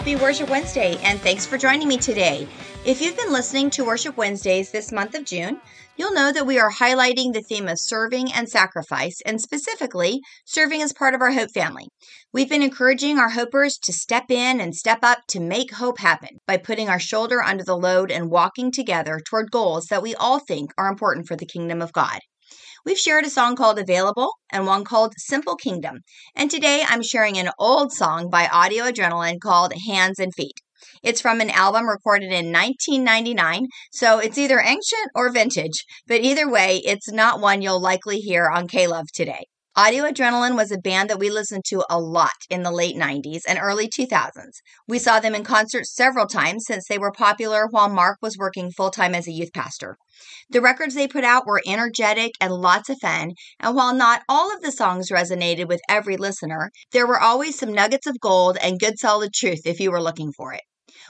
Happy Worship Wednesday, and thanks for joining me today. If you've been listening to Worship Wednesdays this month of June, you'll know that we are highlighting the theme of serving and sacrifice, and specifically, serving as part of our Hope family. We've been encouraging our Hopers to step in and step up to make hope happen by putting our shoulder under the load and walking together toward goals that we all think are important for the kingdom of God. We've shared a song called Available and one called Simple Kingdom. And today I'm sharing an old song by Audio Adrenaline called Hands and Feet. It's from an album recorded in 1999, so it's either ancient or vintage, but either way, it's not one you'll likely hear on K Love today. Audio Adrenaline was a band that we listened to a lot in the late 90s and early 2000s. We saw them in concert several times since they were popular while Mark was working full time as a youth pastor. The records they put out were energetic and lots of fun, and while not all of the songs resonated with every listener, there were always some nuggets of gold and good solid truth if you were looking for it.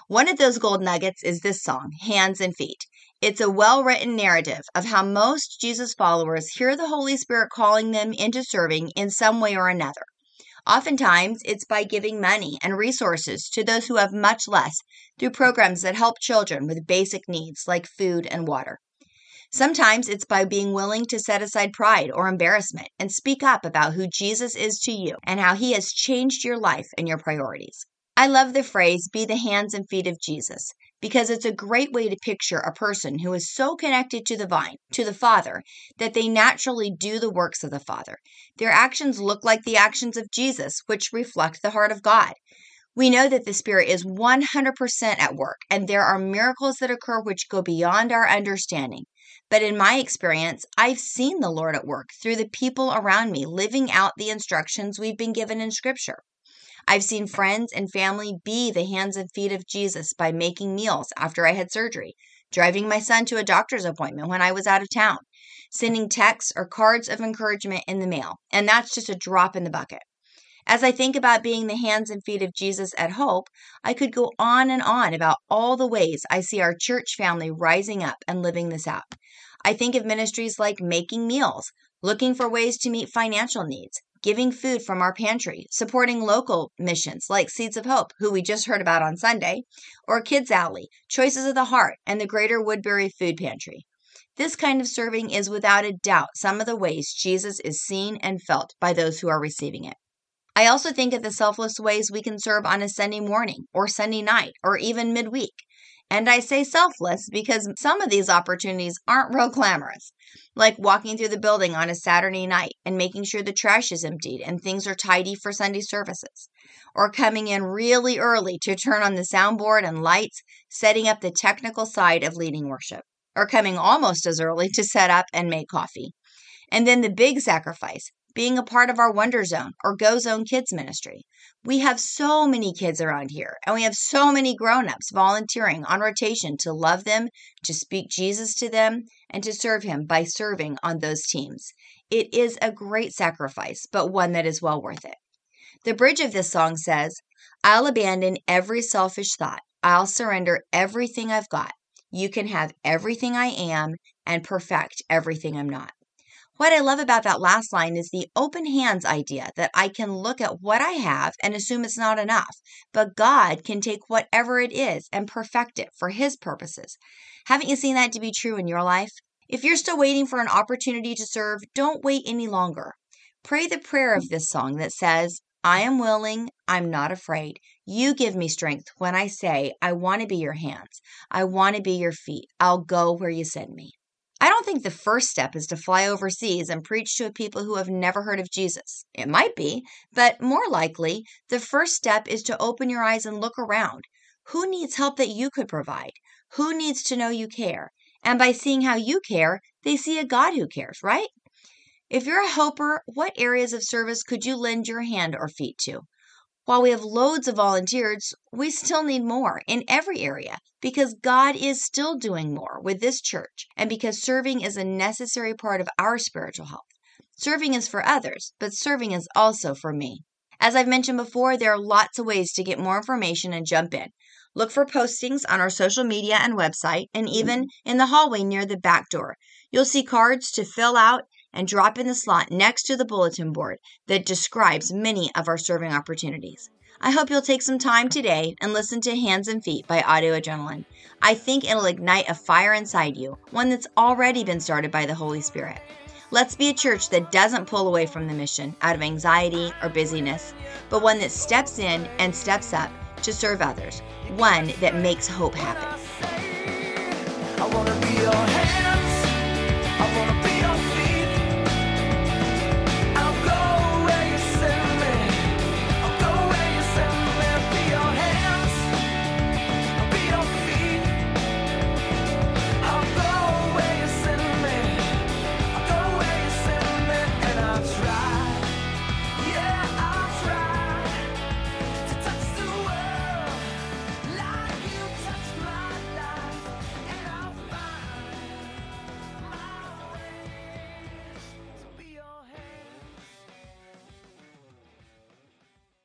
One of those gold nuggets is this song, Hands and Feet. It's a well written narrative of how most Jesus followers hear the Holy Spirit calling them into serving in some way or another. Oftentimes, it's by giving money and resources to those who have much less through programs that help children with basic needs like food and water. Sometimes it's by being willing to set aside pride or embarrassment and speak up about who Jesus is to you and how he has changed your life and your priorities. I love the phrase, be the hands and feet of Jesus, because it's a great way to picture a person who is so connected to the vine, to the Father, that they naturally do the works of the Father. Their actions look like the actions of Jesus, which reflect the heart of God. We know that the Spirit is 100% at work, and there are miracles that occur which go beyond our understanding. But in my experience, I've seen the Lord at work through the people around me living out the instructions we've been given in Scripture. I've seen friends and family be the hands and feet of Jesus by making meals after I had surgery, driving my son to a doctor's appointment when I was out of town, sending texts or cards of encouragement in the mail, and that's just a drop in the bucket. As I think about being the hands and feet of Jesus at Hope, I could go on and on about all the ways I see our church family rising up and living this out. I think of ministries like making meals, looking for ways to meet financial needs, giving food from our pantry, supporting local missions like Seeds of Hope, who we just heard about on Sunday, or Kids Alley, Choices of the Heart, and the Greater Woodbury Food Pantry. This kind of serving is without a doubt some of the ways Jesus is seen and felt by those who are receiving it. I also think of the selfless ways we can serve on a Sunday morning or Sunday night or even midweek. And I say selfless because some of these opportunities aren't real glamorous, like walking through the building on a Saturday night and making sure the trash is emptied and things are tidy for Sunday services, or coming in really early to turn on the soundboard and lights, setting up the technical side of leading worship, or coming almost as early to set up and make coffee. And then the big sacrifice, being a part of our Wonder Zone or Go Zone Kids Ministry. We have so many kids around here, and we have so many grown-ups volunteering on rotation to love them, to speak Jesus to them, and to serve him by serving on those teams. It is a great sacrifice, but one that is well worth it. The bridge of this song says, I'll abandon every selfish thought. I'll surrender everything I've got. You can have everything I am and perfect everything I'm not. What I love about that last line is the open hands idea that I can look at what I have and assume it's not enough, but God can take whatever it is and perfect it for His purposes. Haven't you seen that to be true in your life? If you're still waiting for an opportunity to serve, don't wait any longer. Pray the prayer of this song that says, I am willing, I'm not afraid. You give me strength when I say, I want to be your hands. I want to be your feet. I'll go where you send me. I don't think the first step is to fly overseas and preach to a people who have never heard of Jesus. It might be, but more likely, the first step is to open your eyes and look around. Who needs help that you could provide? Who needs to know you care? And by seeing how you care, they see a God who cares, right? If you're a hoper, what areas of service could you lend your hand or feet to? While we have loads of volunteers, we still need more in every area because God is still doing more with this church and because serving is a necessary part of our spiritual health. Serving is for others, but serving is also for me. As I've mentioned before, there are lots of ways to get more information and jump in. Look for postings on our social media and website, and even mm-hmm. in the hallway near the back door. You'll see cards to fill out and drop in the slot next to the bulletin board that describes many of our serving opportunities. I hope you'll take some time today and listen to Hands and Feet by Audio Adrenaline. I think it'll ignite a fire inside you, one that's already been started by the Holy Spirit. Let's be a church that doesn't pull away from the mission out of anxiety or busyness, but one that steps in and steps up to serve others, one that makes hope happen.